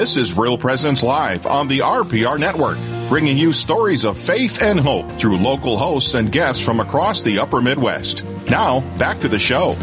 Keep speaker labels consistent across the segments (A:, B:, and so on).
A: This is Real Presence Live on the RPR Network, bringing you stories of faith and hope through local hosts and guests from across the upper Midwest. Now, back to the show.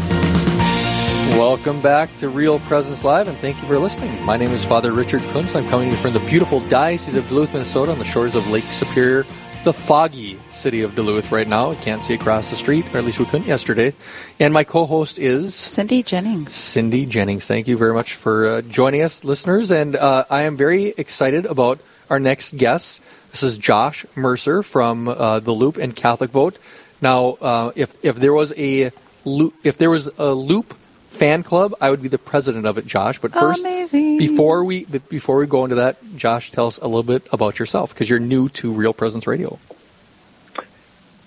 B: Welcome back to Real Presence Live, and thank you for listening. My name is Father Richard Kuntz. I'm coming from the beautiful Diocese of Duluth, Minnesota, on the shores of Lake Superior, the foggy city of Duluth right now. We can't see across the street, or at least we couldn't yesterday. And my co-host is
C: Cindy Jennings.
B: Cindy Jennings. Thank you very much for uh, joining us, listeners. And uh, I am very excited about our next guest. This is Josh Mercer from uh, the Loop and Catholic Vote. Now, uh, if if there was a loop, if there was a Loop fan club, I would be the president of it, Josh. But first,
C: Amazing.
B: before we before we go into that, Josh, tell us a little bit about yourself because you're new to Real Presence Radio.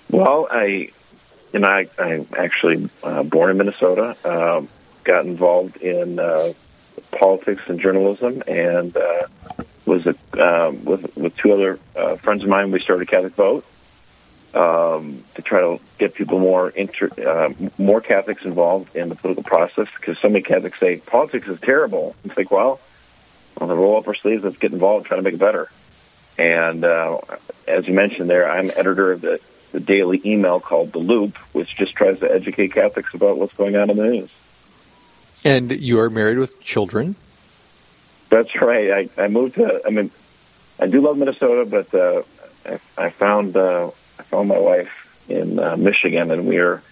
D: Well, I, you know, I, I'm actually uh, born in Minnesota. Um, got involved in uh, politics and journalism, and uh, was a, um, with with two other uh, friends of mine. We started Catholic Vote um, to try to get people more inter, uh, more Catholics involved in the political process because so many Catholics say politics is terrible. It's like, well, well, then roll up our sleeves, let's get involved, try to make it better. And uh, as you mentioned there, I'm editor of the, the daily email called The Loop, which just tries to educate Catholics about what's going on in the news.
B: And you are married with children.
D: That's right. I, I moved to. I mean, I do love Minnesota, but uh, I, I found uh, I found my wife in uh, Michigan, and we are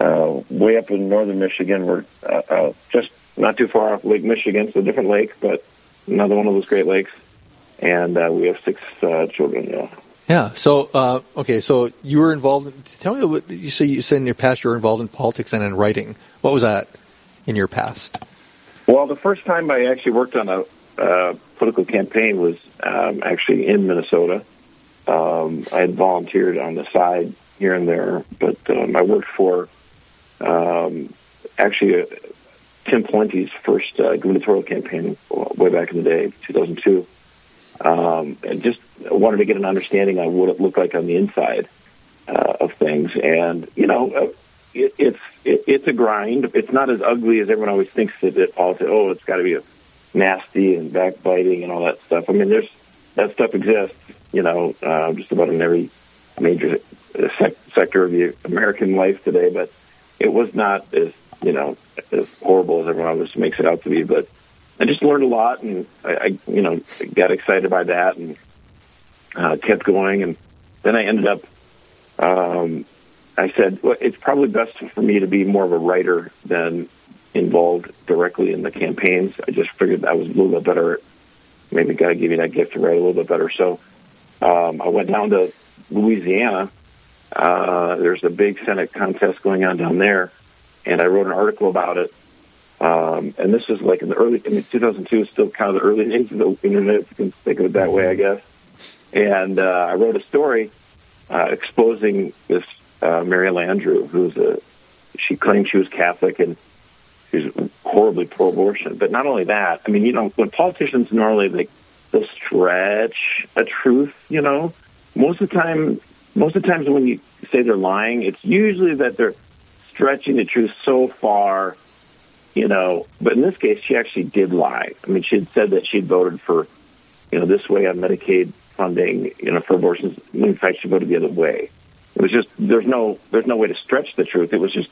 D: uh, way up in northern Michigan. We're uh, uh, just not too far off Lake Michigan. It's a different lake, but another one of those Great Lakes. And uh, we have six uh, children. Yeah.
B: Yeah. So, uh, okay. So you were involved. Tell me what you say. You said in your past you were involved in politics and in writing. What was that in your past?
D: Well, the first time I actually worked on a uh, political campaign was um, actually in Minnesota. Um, I had volunteered on the side here and there, but um, I worked for um, actually uh, Tim Pawlenty's first uh, gubernatorial campaign way back in the day, 2002. Um, and just wanted to get an understanding on what it looked like on the inside uh, of things. And you know, uh, it, it's it, it's a grind. It's not as ugly as everyone always thinks that it all. Oh, it's got to be nasty and backbiting and all that stuff. I mean, there's that stuff exists. You know, uh, just about in every major uh, sec- sector of the American life today. But it was not as you know as horrible as everyone always makes it out to be. But I just learned a lot, and I, I you know got excited by that, and uh, kept going, and then I ended up. Um, I said well, it's probably best for me to be more of a writer than involved directly in the campaigns. I just figured I was a little bit better. Maybe God gave me that gift to write a little bit better. So um, I went down to Louisiana. Uh, there's a big Senate contest going on down there, and I wrote an article about it. Um, and this is like in the early, I mean, 2002 is still kind of the early days of the internet, if you can think of it that way, I guess. And uh, I wrote a story uh, exposing this uh, Mary Landrieu, who's a, she claimed she was Catholic and she's horribly pro-abortion. But not only that, I mean, you know, when politicians normally like they'll stretch a truth, you know, most of the time, most of the times when you say they're lying, it's usually that they're stretching the truth so far, you know. But in this case, she actually did lie. I mean, she had said that she'd voted for, you know, this way on Medicaid funding, you know, for abortions. In fact, she voted the other way. It was just there's no there's no way to stretch the truth. It was just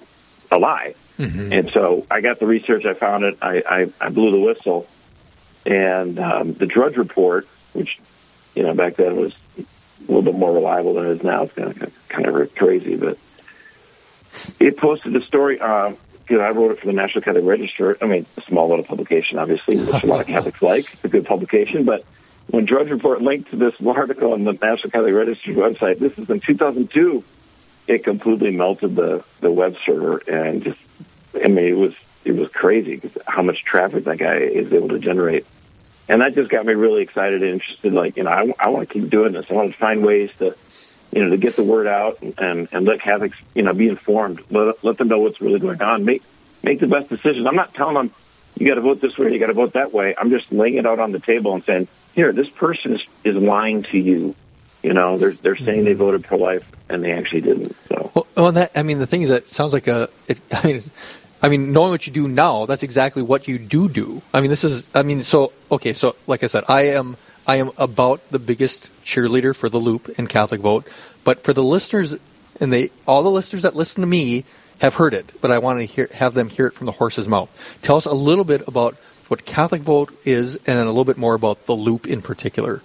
D: a lie. Mm-hmm. And so I got the research, I found it, I, I, I blew the whistle, and um, the Drudge Report, which you know back then was a little bit more reliable than it is now. It's kind of kind of crazy, but it posted a story. Uh, you know, I wrote it for the National Catholic Register. I mean, a small little publication, obviously, which a lot of Catholics like. It's a good publication, but when Drudge Report linked to this article on the National Catholic Register website, this is in 2002, it completely melted the, the web server and just, I mean, it was, it was crazy how much traffic that guy is able to generate. And that just got me really excited and interested. Like, you know, I, I want to keep doing this. I want to find ways to, you know, to get the word out and, and, and let Catholics, you know, be informed. Let, let them know what's really going on. Make, make the best decisions. I'm not telling them, you got to vote this way, you got to vote that way. I'm just laying it out on the table and saying, here, this person is, is lying to you. You know, they're they're saying they mm-hmm. voted pro life and they actually didn't. So,
B: well, well, that I mean, the thing is that sounds like a. It, I mean, I mean, knowing what you do now, that's exactly what you do do. I mean, this is, I mean, so, okay, so like I said, I am, I am about the biggest cheerleader for the Loop and Catholic Vote, but for the listeners, and they, all the listeners that listen to me have heard it, but I want to hear, have them hear it from the horse's mouth. Tell us a little bit about what Catholic Vote is, and a little bit more about the Loop in particular.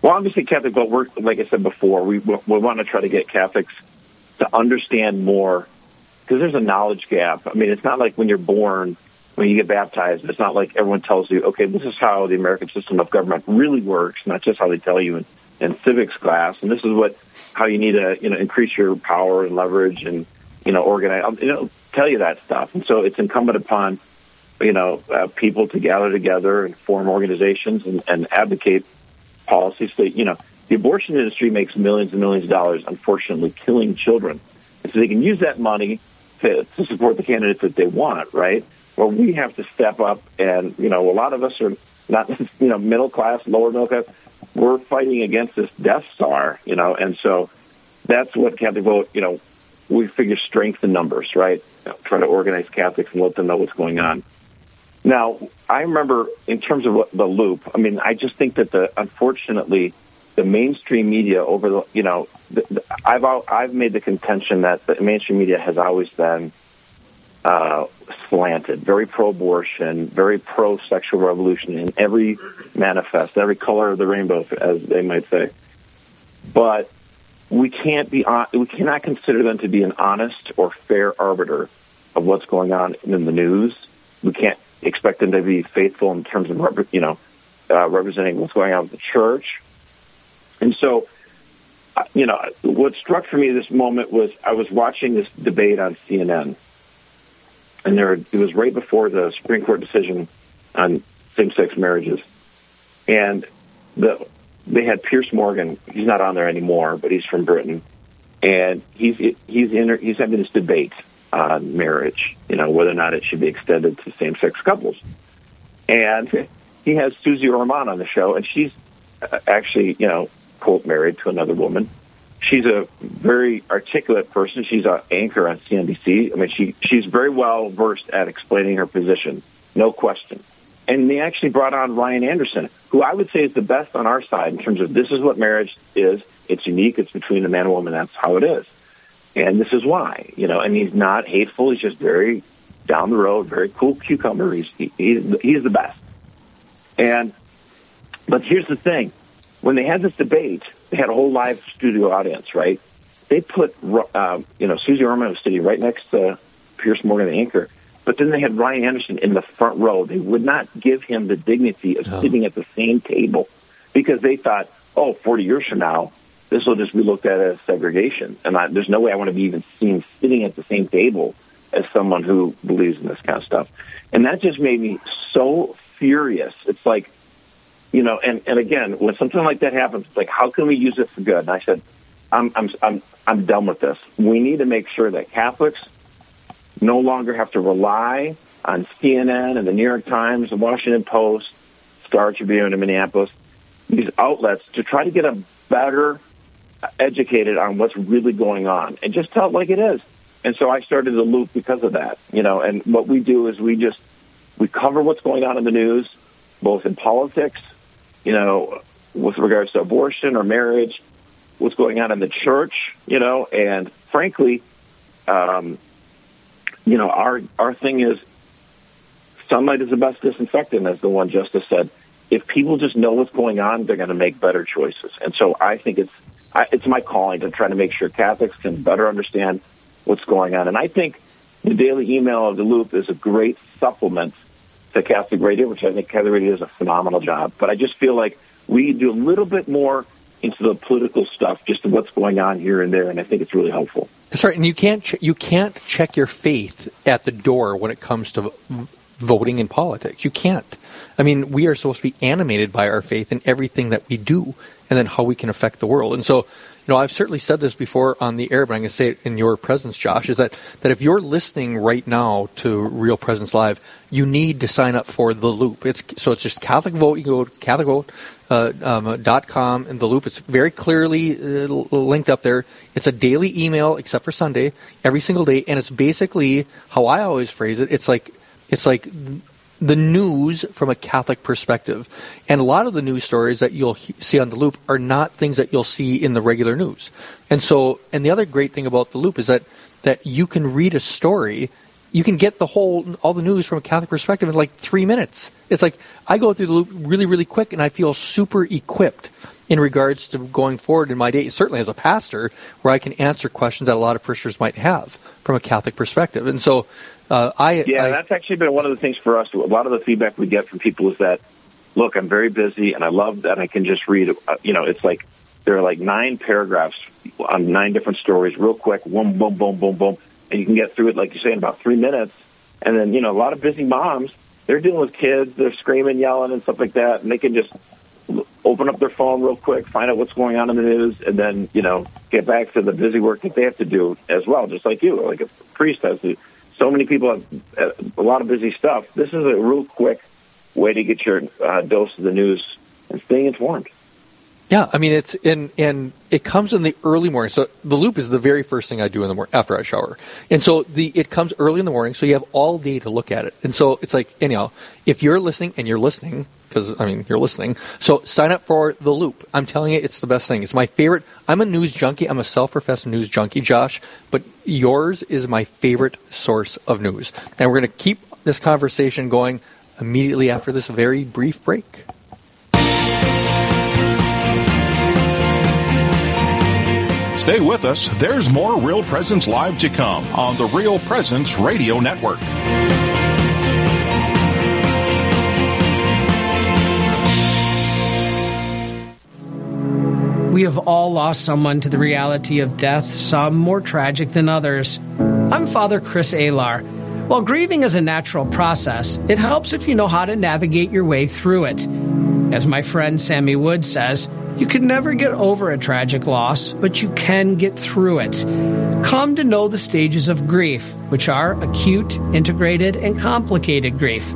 D: Well, obviously, Catholic Vote, we're, like I said before, we, we want to try to get Catholics to understand more because there's a knowledge gap. I mean, it's not like when you're born, when you get baptized, it's not like everyone tells you, okay, this is how the American system of government really works, not just how they tell you in, in civics class, and this is what how you need to you know increase your power and leverage and you know organize. You know, tell you that stuff, and so it's incumbent upon you know uh, people to gather together and form organizations and, and advocate policies. that you know, the abortion industry makes millions and millions of dollars, unfortunately, killing children, and so they can use that money to, to support the candidates that they want, right? Well, we have to step up, and you know, a lot of us are not, you know, middle class, lower middle class. We're fighting against this Death Star, you know, and so that's what Catholic Vote, you know, we figure strength in numbers, right? You know, try to organize Catholics and let them know what's going on. Now, I remember in terms of the loop. I mean, I just think that the unfortunately the mainstream media over the you know the, the, I've I've made the contention that the mainstream media has always been uh, slanted, very pro-abortion, very pro-sexual revolution in every manifest, every color of the rainbow, as they might say. But we can't be we cannot consider them to be an honest or fair arbiter of what's going on in the news. We can't expect them to be faithful in terms of you know uh, representing what's going on with the church and so, uh, you know, what struck for me this moment was I was watching this debate on CNN, and there it was right before the Supreme Court decision on same-sex marriages, and the they had Piers Morgan. He's not on there anymore, but he's from Britain, and he's he's in he's having this debate on marriage. You know, whether or not it should be extended to same-sex couples, and he has Susie Orman on the show, and she's uh, actually, you know, quote, married to another woman. She's a very articulate person. She's an anchor on CNBC. I mean, she she's very well versed at explaining her position, no question. And they actually brought on Ryan Anderson, who I would say is the best on our side in terms of this is what marriage is. It's unique. It's between a man and a woman. That's how it is. And this is why, you know, and he's not hateful. He's just very down the road, very cool cucumber. He's, he, he's, he's the best. And, but here's the thing when they had this debate, they had a whole live studio audience, right? They put, uh, you know, Susie Orman was sitting right next to Piers Morgan, the anchor, but then they had Ryan Anderson in the front row. They would not give him the dignity of oh. sitting at the same table because they thought, oh, 40 years from now, this will just be looked at as segregation. And I, there's no way I want to be even seen sitting at the same table as someone who believes in this kind of stuff. And that just made me so furious. It's like, you know, and, and again, when something like that happens, it's like, how can we use it for good? And I said, I'm, I'm, I'm, I'm done with this. We need to make sure that Catholics no longer have to rely on CNN and the New York Times, the Washington Post, Star Tribune in Minneapolis, these outlets to try to get a better uh, educated on what's really going on and just tell it like it is. And so I started the loop because of that, you know, and what we do is we just, we cover what's going on in the news, both in politics, you know, with regards to abortion or marriage, what's going on in the church, you know, and frankly, um, you know, our our thing is sunlight is the best disinfectant, as the one justice said. If people just know what's going on, they're going to make better choices. And so I think it's I, it's my calling to try to make sure Catholics can better understand what's going on. And I think the daily email of the Loop is a great supplement to Catholic Radio, which I think Catholic Radio does a phenomenal job. But I just feel like we do a little bit more into the political stuff, just what's going on here and there, and I think it's really helpful.
B: Right, and you can't you can't check your faith at the door when it comes to voting in politics. You can't. I mean, we are supposed to be animated by our faith in everything that we do, and then how we can affect the world. And so, know, I've certainly said this before on the air, but I'm going to say it in your presence, Josh, is that, that if you're listening right now to Real Presence Live, you need to sign up for The Loop. It's So it's just Catholic Vote. You go to Catholic Vote. Uh, um, com and the loop. It's very clearly uh, linked up there. It's a daily email, except for Sunday, every single day, and it's basically how I always phrase it. It's like it's like the news from a Catholic perspective. And a lot of the news stories that you'll see on the loop are not things that you'll see in the regular news. And so, and the other great thing about the loop is that, that you can read a story, you can get the whole, all the news from a Catholic perspective in like three minutes. It's like, I go through the loop really, really quick and I feel super equipped in regards to going forward in my day, certainly as a pastor, where I can answer questions that a lot of parishioners might have from a Catholic perspective. And so uh, I
D: yeah,
B: I,
D: that's actually been one of the things for us. A lot of the feedback we get from people is that, look, I'm very busy and I love that I can just read. Uh, you know, it's like there are like nine paragraphs on nine different stories, real quick, boom, boom, boom, boom, boom, and you can get through it like you say in about three minutes. And then you know, a lot of busy moms, they're dealing with kids, they're screaming, yelling, and stuff like that, and they can just open up their phone real quick, find out what's going on in the news, and then you know get back to the busy work that they have to do as well, just like you, like a priest has to so many people have uh, a lot of busy stuff. This is a real quick way to get your uh, dose of the news and staying informed.
B: Yeah, I mean it's in and it comes in the early morning. So the loop is the very first thing I do in the morning after I shower, and so the it comes early in the morning. So you have all day to look at it, and so it's like anyhow, if you're listening and you're listening, because I mean you're listening. So sign up for the Loop. I'm telling you, it's the best thing. It's my favorite. I'm a news junkie. I'm a self-professed news junkie, Josh. But yours is my favorite source of news, and we're going to keep this conversation going immediately after this very brief break.
A: Stay with us. There's more Real Presence Live to come on the Real Presence Radio Network.
C: We have all lost someone to the reality of death, some more tragic than others. I'm Father Chris Alar. While grieving is a natural process, it helps if you know how to navigate your way through it. As my friend Sammy Wood says, you can never get over a tragic loss, but you can get through it. Come to know the stages of grief, which are acute, integrated, and complicated grief.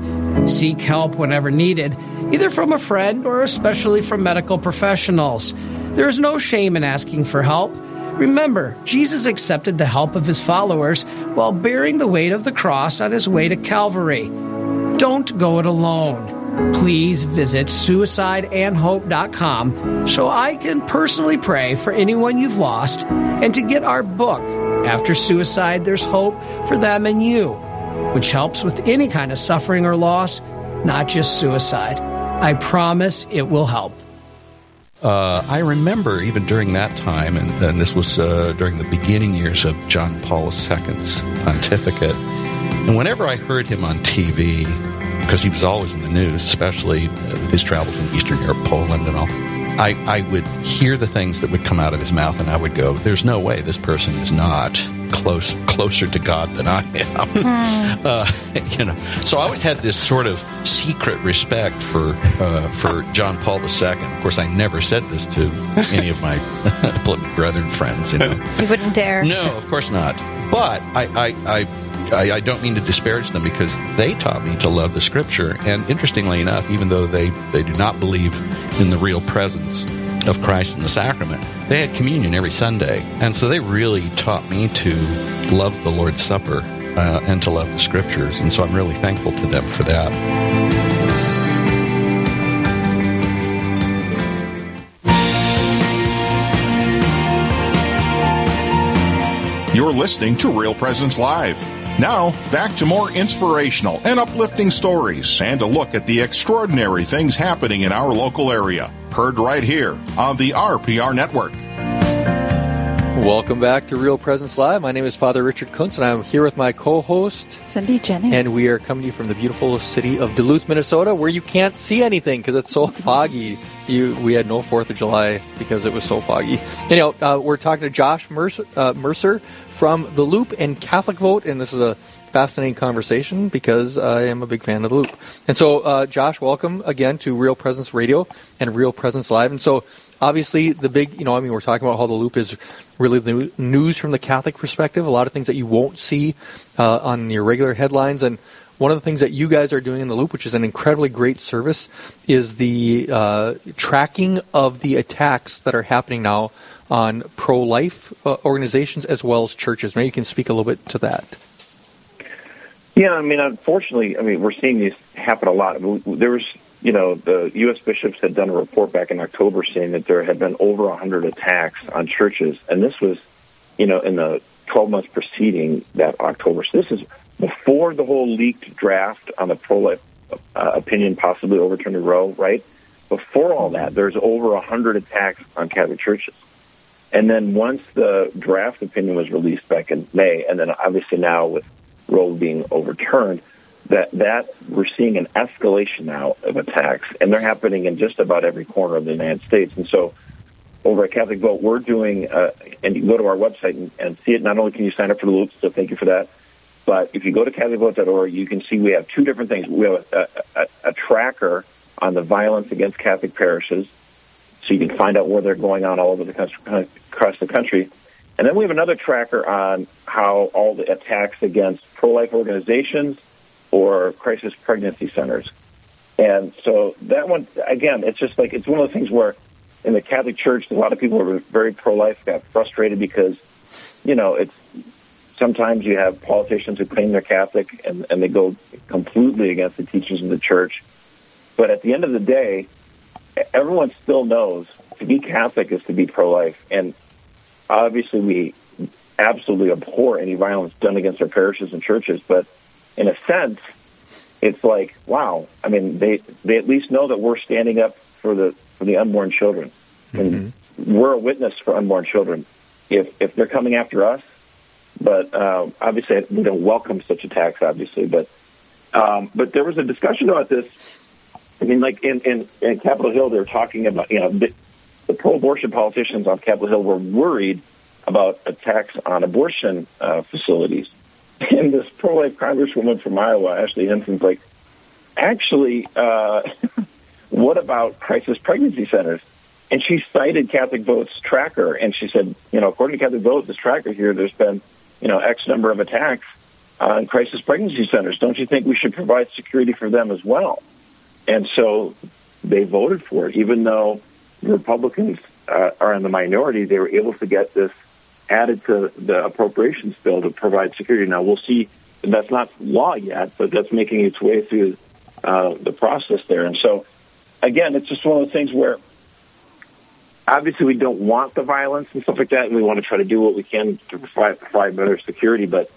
C: Seek help whenever needed, either from a friend or especially from medical professionals. There is no shame in asking for help. Remember, Jesus accepted the help of his followers while bearing the weight of the cross on his way to Calvary. Don't go it alone. Please visit suicideandhope.com so I can personally pray for anyone you've lost and to get our book, After Suicide, There's Hope for Them and You, which helps with any kind of suffering or loss, not just suicide. I promise it will help.
E: Uh, I remember even during that time, and, and this was uh, during the beginning years of John Paul II's pontificate, and whenever I heard him on TV, because he was always in the news, especially with his travels in Eastern Europe, Poland, and all, I, I would hear the things that would come out of his mouth, and I would go, "There's no way this person is not close closer to God than I am." Hmm. uh, you know, so I always had this sort of secret respect for uh, for John Paul II. Of course, I never said this to any of my brethren friends. You know,
F: you wouldn't dare.
E: No, of course not. But I, I, I I, I, don't mean to disparage them because they taught me to love the scripture. And interestingly enough, even though they, they do not believe in the real presence of Christ in the sacrament, they had communion every Sunday. And so they really taught me to love the Lord's Supper uh, and to love the scriptures. And so I'm really thankful to them for that.
A: You're listening to Real Presence Live. Now, back to more inspirational and uplifting stories and a look at the extraordinary things happening in our local area. Heard right here on the RPR Network.
B: Welcome back to Real Presence Live. My name is Father Richard Kuntz, and I'm here with my co-host
F: Cindy Jennings.
B: And we are coming to you from the beautiful city of Duluth, Minnesota, where you can't see anything because it's so foggy. You, we had no Fourth of July because it was so foggy. You know, uh, we're talking to Josh Mercer, uh, Mercer from the Loop and Catholic Vote, and this is a fascinating conversation because I am a big fan of the Loop. And so, uh, Josh, welcome again to Real Presence Radio and Real Presence Live. And so, obviously, the big, you know, I mean, we're talking about how the loop is really the news from the Catholic perspective. A lot of things that you won't see uh, on your regular headlines, and one of the things that you guys are doing in the loop, which is an incredibly great service, is the uh, tracking of the attacks that are happening now on pro-life uh, organizations as well as churches. Maybe you can speak a little bit to that.
D: Yeah, I mean, unfortunately, I mean, we're seeing these happen a lot. There was, you know, the U.S. bishops had done a report back in October saying that there had been over 100 attacks on churches, and this was, you know, in the 12 months preceding that October. So this is before the whole leaked draft on the pro-life uh, opinion possibly overturning Roe, right? Before all that, there's over 100 attacks on Catholic churches. And then once the draft opinion was released back in May, and then obviously now with Roe being overturned, that that we're seeing an escalation now of attacks, and they're happening in just about every corner of the United States. And so, over at Catholic Vote, we're doing, uh, and you go to our website and, and see it. Not only can you sign up for the loop, so thank you for that, but if you go to CatholicVote.org, you can see we have two different things. We have a, a, a tracker on the violence against Catholic parishes, so you can find out where they're going on all over the country, across the country. And then we have another tracker on how all the attacks against pro-life organizations or crisis pregnancy centers. And so that one, again, it's just like, it's one of the things where in the Catholic Church, a lot of people are very pro-life, got frustrated because, you know, it's, sometimes you have politicians who claim they're Catholic and, and they go completely against the teachings of the church. But at the end of the day, everyone still knows to be Catholic is to be pro-life. And obviously we absolutely abhor any violence done against our parishes and churches, but in a sense, it's like, wow. I mean, they they at least know that we're standing up for the for the unborn children, and mm-hmm. we're a witness for unborn children. If if they're coming after us, but uh, obviously we don't welcome such attacks, obviously. But um, but there was a discussion about this. I mean, like in in, in Capitol Hill, they're talking about you know the, the pro-abortion politicians on Capitol Hill were worried about attacks on abortion uh, facilities. And this pro-life congresswoman from Iowa, Ashley Hinson's like, actually, uh, what about crisis pregnancy centers? And she cited Catholic Vote's tracker, and she said, you know, according to Catholic Vote, this tracker here, there's been, you know, X number of attacks on crisis pregnancy centers. Don't you think we should provide security for them as well? And so they voted for it, even though Republicans uh, are in the minority. They were able to get this added to the appropriations bill to provide security. Now we'll see. That's not law yet, but that's making its way through uh, the process there. And so, again, it's just one of those things where obviously we don't want the violence and stuff like that, and we want to try to do what we can to provide, provide better security. But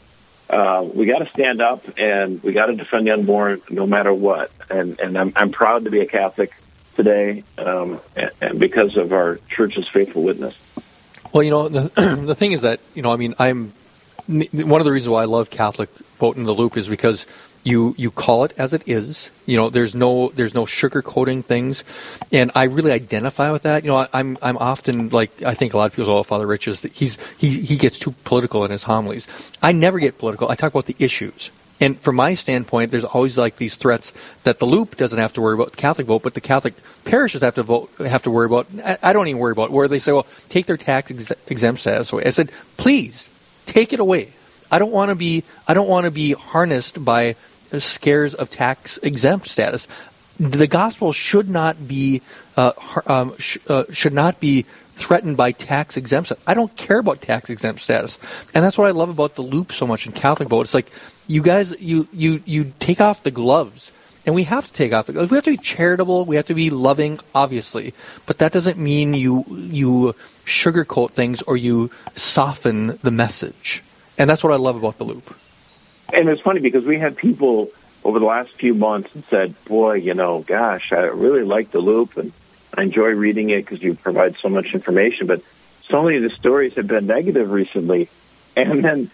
D: uh, we got to stand up and we got to defend the unborn no matter what. And and I'm, I'm proud to be a Catholic today, um, and, and because of our church's faithful witness.
B: Well, you know, the, the thing is that, you know, I mean, I'm one of the reasons why I love Catholic Vote in the Loop is because you you call it as it is. You know, there's no there's no sugarcoating things, and I really identify with that. You know, I, I'm I'm often like I think a lot of people say, "Oh, Father Rich is he's he he gets too political in his homilies." I never get political. I talk about the issues. And from my standpoint, there's always like these threats that the loop doesn't have to worry about Catholic vote, but the Catholic parishes have to vote have to worry about. I don't even worry about where they say, "Well, take their tax ex- exempt status away." I said, "Please take it away." I don't want to be I don't want to be harnessed by scares of tax exempt status. The gospel should not be uh, um, sh- uh, should not be threatened by tax exempt. I don't care about tax exempt status, and that's what I love about the loop so much in Catholic vote. It's like you guys, you you you take off the gloves, and we have to take off the gloves. We have to be charitable. We have to be loving, obviously, but that doesn't mean you you sugarcoat things or you soften the message. And that's what I love about the loop.
D: And it's funny because we had people over the last few months and said, "Boy, you know, gosh, I really like the loop and I enjoy reading it because you provide so much information." But so many of the stories have been negative recently, and then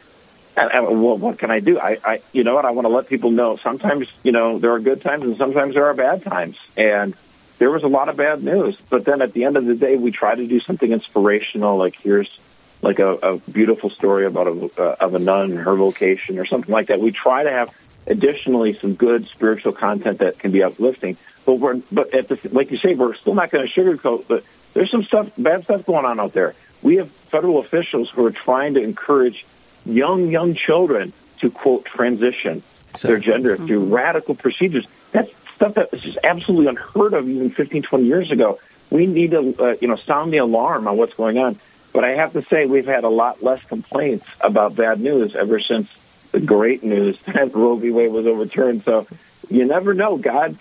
D: and, and, well, what can I do? I, I, you know what? I want to let people know. Sometimes, you know, there are good times, and sometimes there are bad times. And there was a lot of bad news. But then at the end of the day, we try to do something inspirational. Like here's like a, a beautiful story about a, uh, of a nun and her vocation, or something like that. We try to have additionally some good spiritual content that can be uplifting. But we're, but at the, like you say, we're still not going to sugarcoat. But there's some stuff, bad stuff going on out there. We have federal officials who are trying to encourage young, young children to quote transition exactly. their gender mm-hmm. through radical procedures. That's stuff that was just absolutely unheard of even 15, 20 years ago. We need to, uh, you know, sound the alarm on what's going on. But I have to say, we've had a lot less complaints about bad news ever since the great news that Roe v. Wade was overturned. So you never know. God,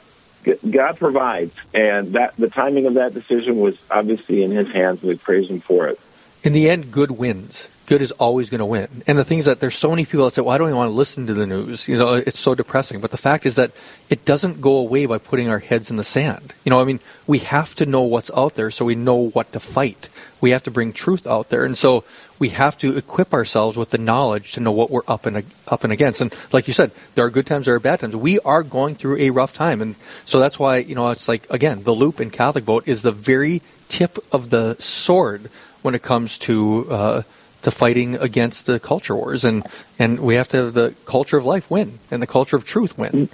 D: God provides, and that the timing of that decision was obviously in His hands. We praise Him for it.
B: In the end, good wins good is always going to win. And the thing is that there's so many people that say, well, I don't even want to listen to the news. You know, it's so depressing. But the fact is that it doesn't go away by putting our heads in the sand. You know, I mean, we have to know what's out there so we know what to fight. We have to bring truth out there. And so we have to equip ourselves with the knowledge to know what we're up and up and against. And like you said, there are good times, there are bad times. We are going through a rough time. And so that's why, you know, it's like, again, the loop in Catholic Vote is the very tip of the sword when it comes to, uh, to fighting against the culture wars, and and we have to have the culture of life win and the culture of truth win.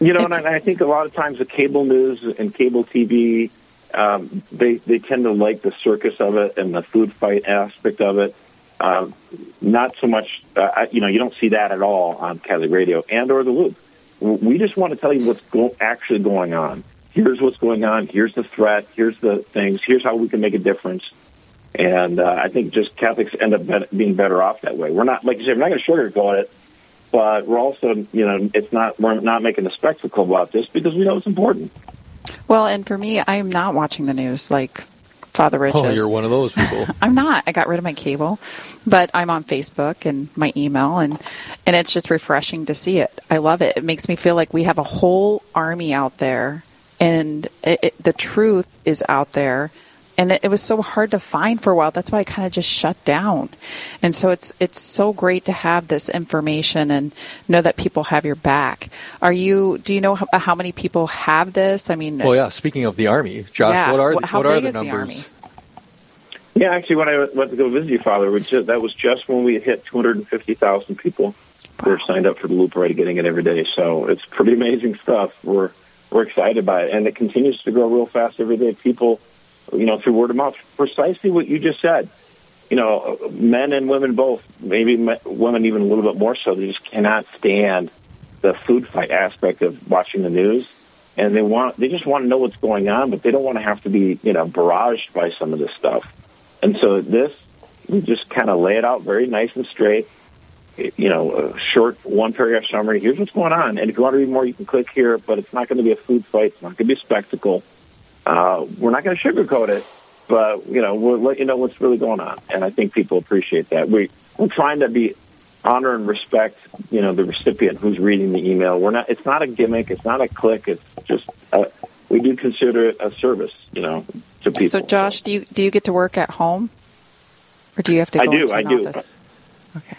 D: You know, and I think a lot of times the cable news and cable TV, um, they they tend to like the circus of it and the food fight aspect of it. Um, not so much, uh, you know, you don't see that at all on Catholic radio and or the Loop. We just want to tell you what's go- actually going on. Here's what's going on. Here's the threat. Here's the things. Here's how we can make a difference. And uh, I think just Catholics end up being better off that way. We're not, like you said, we're not going to sugarcoat it, but we're also, you know, it's not, we're not making a spectacle about this because we know it's important.
F: Well, and for me, I am not watching the news like Father Rich
B: Oh, you're one of those people.
F: I'm not. I got rid of my cable, but I'm on Facebook and my email, and and it's just refreshing to see it. I love it. It makes me feel like we have a whole army out there, and it, it, the truth is out there and it, it, was so hard to find for a while. That's why I kind of just shut down. And so it's it's so great to have this information and know that people have your back. Are you? Do you know how, how many people have this? I mean,
B: well, yeah. Speaking of the army, Josh,
F: yeah,
B: what are
F: the,
B: what are
F: the
B: numbers?
F: The
D: yeah, actually, when I went to go visit your father, just, that was just when we hit 250,000 people wow. who were signed up for the Loop Right, getting it every day. So it's pretty amazing stuff. We're we're excited by it, and it continues to grow real fast every day. People you know, through word of mouth. Precisely what you just said. You know, men and women both, maybe women even a little bit more so, they just cannot stand the food fight aspect of watching the news. And they want, they just want to know what's going on, but they don't want to have to be, you know, barraged by some of this stuff. And so this, we just kind of lay it out very nice and straight. You know, a short one paragraph summary. Here's what's going on. And if you want to read more, you can click here, but it's not going to be a food fight. It's not going to be a spectacle uh, we're not going to sugarcoat it, but you know we'll let you know what's really going on, and I think people appreciate that. We we're trying to be honor and respect, you know, the recipient who's reading the email. We're not. It's not a gimmick. It's not a click. It's just uh, we do consider it a service, you know, to people.
F: So, Josh, do you do you get to work at home, or do you have to? Go
D: I do.
F: I
D: do.
F: Office? Okay.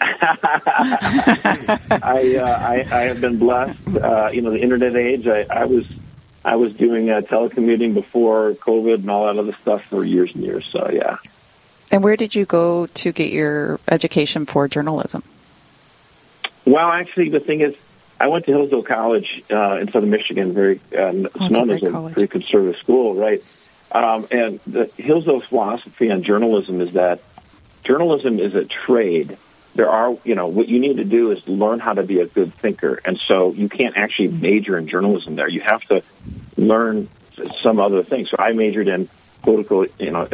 D: I, uh, I I have been blessed. Uh, you know, the internet age. I, I was I was doing uh, telecommuting before COVID and all that other stuff for years and years. So yeah.
F: And where did you go to get your education for journalism?
D: Well, actually, the thing is, I went to Hillsdale College uh, in Southern Michigan, very uh, oh, known as a college. pretty conservative school, right? Um, and the Hillsdale philosophy on journalism is that journalism is a trade there are, you know, what you need to do is learn how to be a good thinker. And so you can't actually major in journalism there. You have to learn some other things. So I majored in political, you know,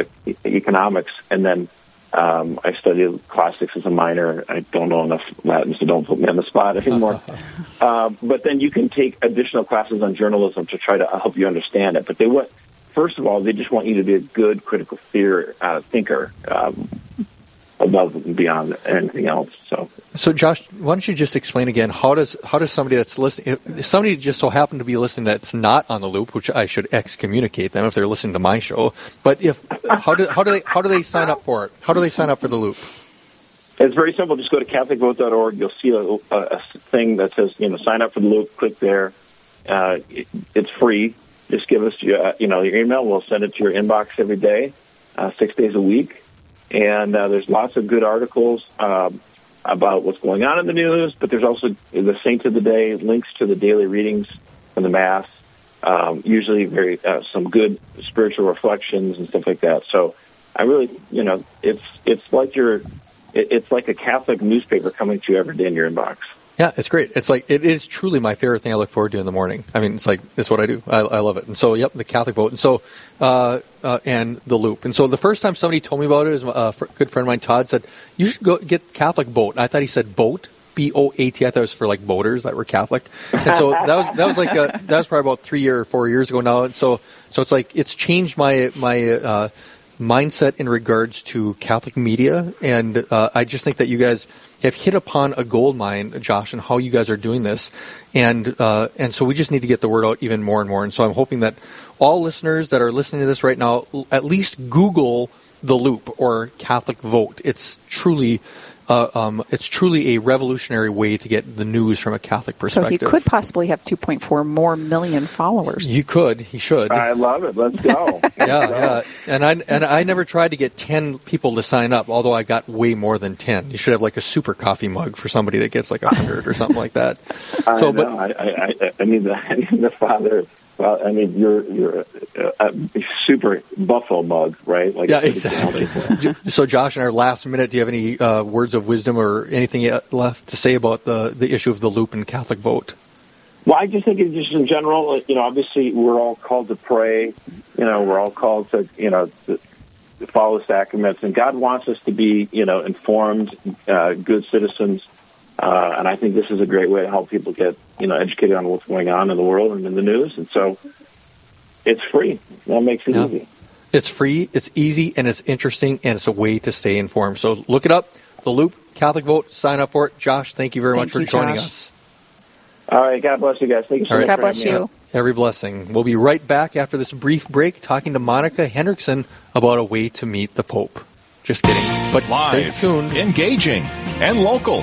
D: economics, and then um, I studied classics as a minor. I don't know enough Latin, so don't put me on the spot anymore. uh, but then you can take additional classes on journalism to try to help you understand it. But they want, first of all, they just want you to be a good critical theory, uh, thinker. Um, above and beyond anything else. So,
B: so Josh, why don't you just explain again how does how does somebody that's listening, somebody just so happened to be listening that's not on the loop, which I should excommunicate them if they're listening to my show, but if how do how do they how do they sign up for it? How do they sign up for the loop?
D: It's very simple. Just go to CatholicVote.org. You'll see a, a, thing that says, you know, sign up for the loop. Click there. Uh, it, it's free. Just give us, your, uh, you know, your email. We'll send it to your inbox every day, uh, six days a week and uh, there's lots of good articles um, about what's going on in the news. But there's also the Saints of the Day, links to the daily readings from the Mass, um, usually very uh, some good spiritual reflections and stuff like that. So I really, you know, it's it's like your it, it's like a Catholic newspaper coming to you every day in your inbox.
B: Yeah, it's great. It's like it is truly my favorite thing I look forward to in the morning. I mean, it's like it's what I do. I, I love it. And so, yep, the Catholic vote, and so uh, uh, and the loop. And so, the first time somebody told me about it, is uh, a good friend of mine, Todd, said you should go get Catholic boat. And I thought he said boat, B O A T. I thought it was for like boaters that were Catholic. And so that was that was like a, that was probably about three or four years ago now. And so so it's like it's changed my my. Uh, mindset in regards to Catholic media, and uh, I just think that you guys have hit upon a gold mine, Josh, and how you guys are doing this, and uh, and so we just need to get the word out even more and more. And so I'm hoping that all listeners that are listening to this right now at least Google the Loop or Catholic Vote. It's truly uh, um, it's truly a revolutionary way to get the news from a Catholic perspective.
F: So he could possibly have 2.4 more million followers.
B: You could. He should.
D: I love it. Let's go.
B: yeah, yeah. And I and I never tried to get 10 people to sign up, although I got way more than 10. You should have like a super coffee mug for somebody that gets like 100 or something like that.
D: So, I but I, I, I need the I need the father well, I mean, you're you're a, a super buffalo mug, right?
B: Like yeah, exactly. so, Josh, in our last minute, do you have any uh, words of wisdom or anything left to say about the the issue of the loop and Catholic vote?
D: Well, I just think just in general, you know, obviously we're all called to pray. You know, we're all called to, you know, to follow the sacraments, and God wants us to be, you know, informed, uh, good citizens uh, and I think this is a great way to help people get, you know, educated on what's going on in the world and in the news. And so it's free. That makes it yeah. easy.
B: It's free, it's easy, and it's interesting, and it's a way to stay informed. So look it up. The Loop Catholic Vote. Sign up for it. Josh, thank you very
F: thank
B: much for
F: you,
B: joining
F: Josh.
B: us.
D: All right. God bless you guys. Thank you so
F: much.
D: God
F: bless you.
B: Every blessing. We'll be right back after this brief break talking to Monica Hendrickson about a way to meet the Pope. Just kidding. But
A: Live,
B: stay tuned.
A: Engaging and local.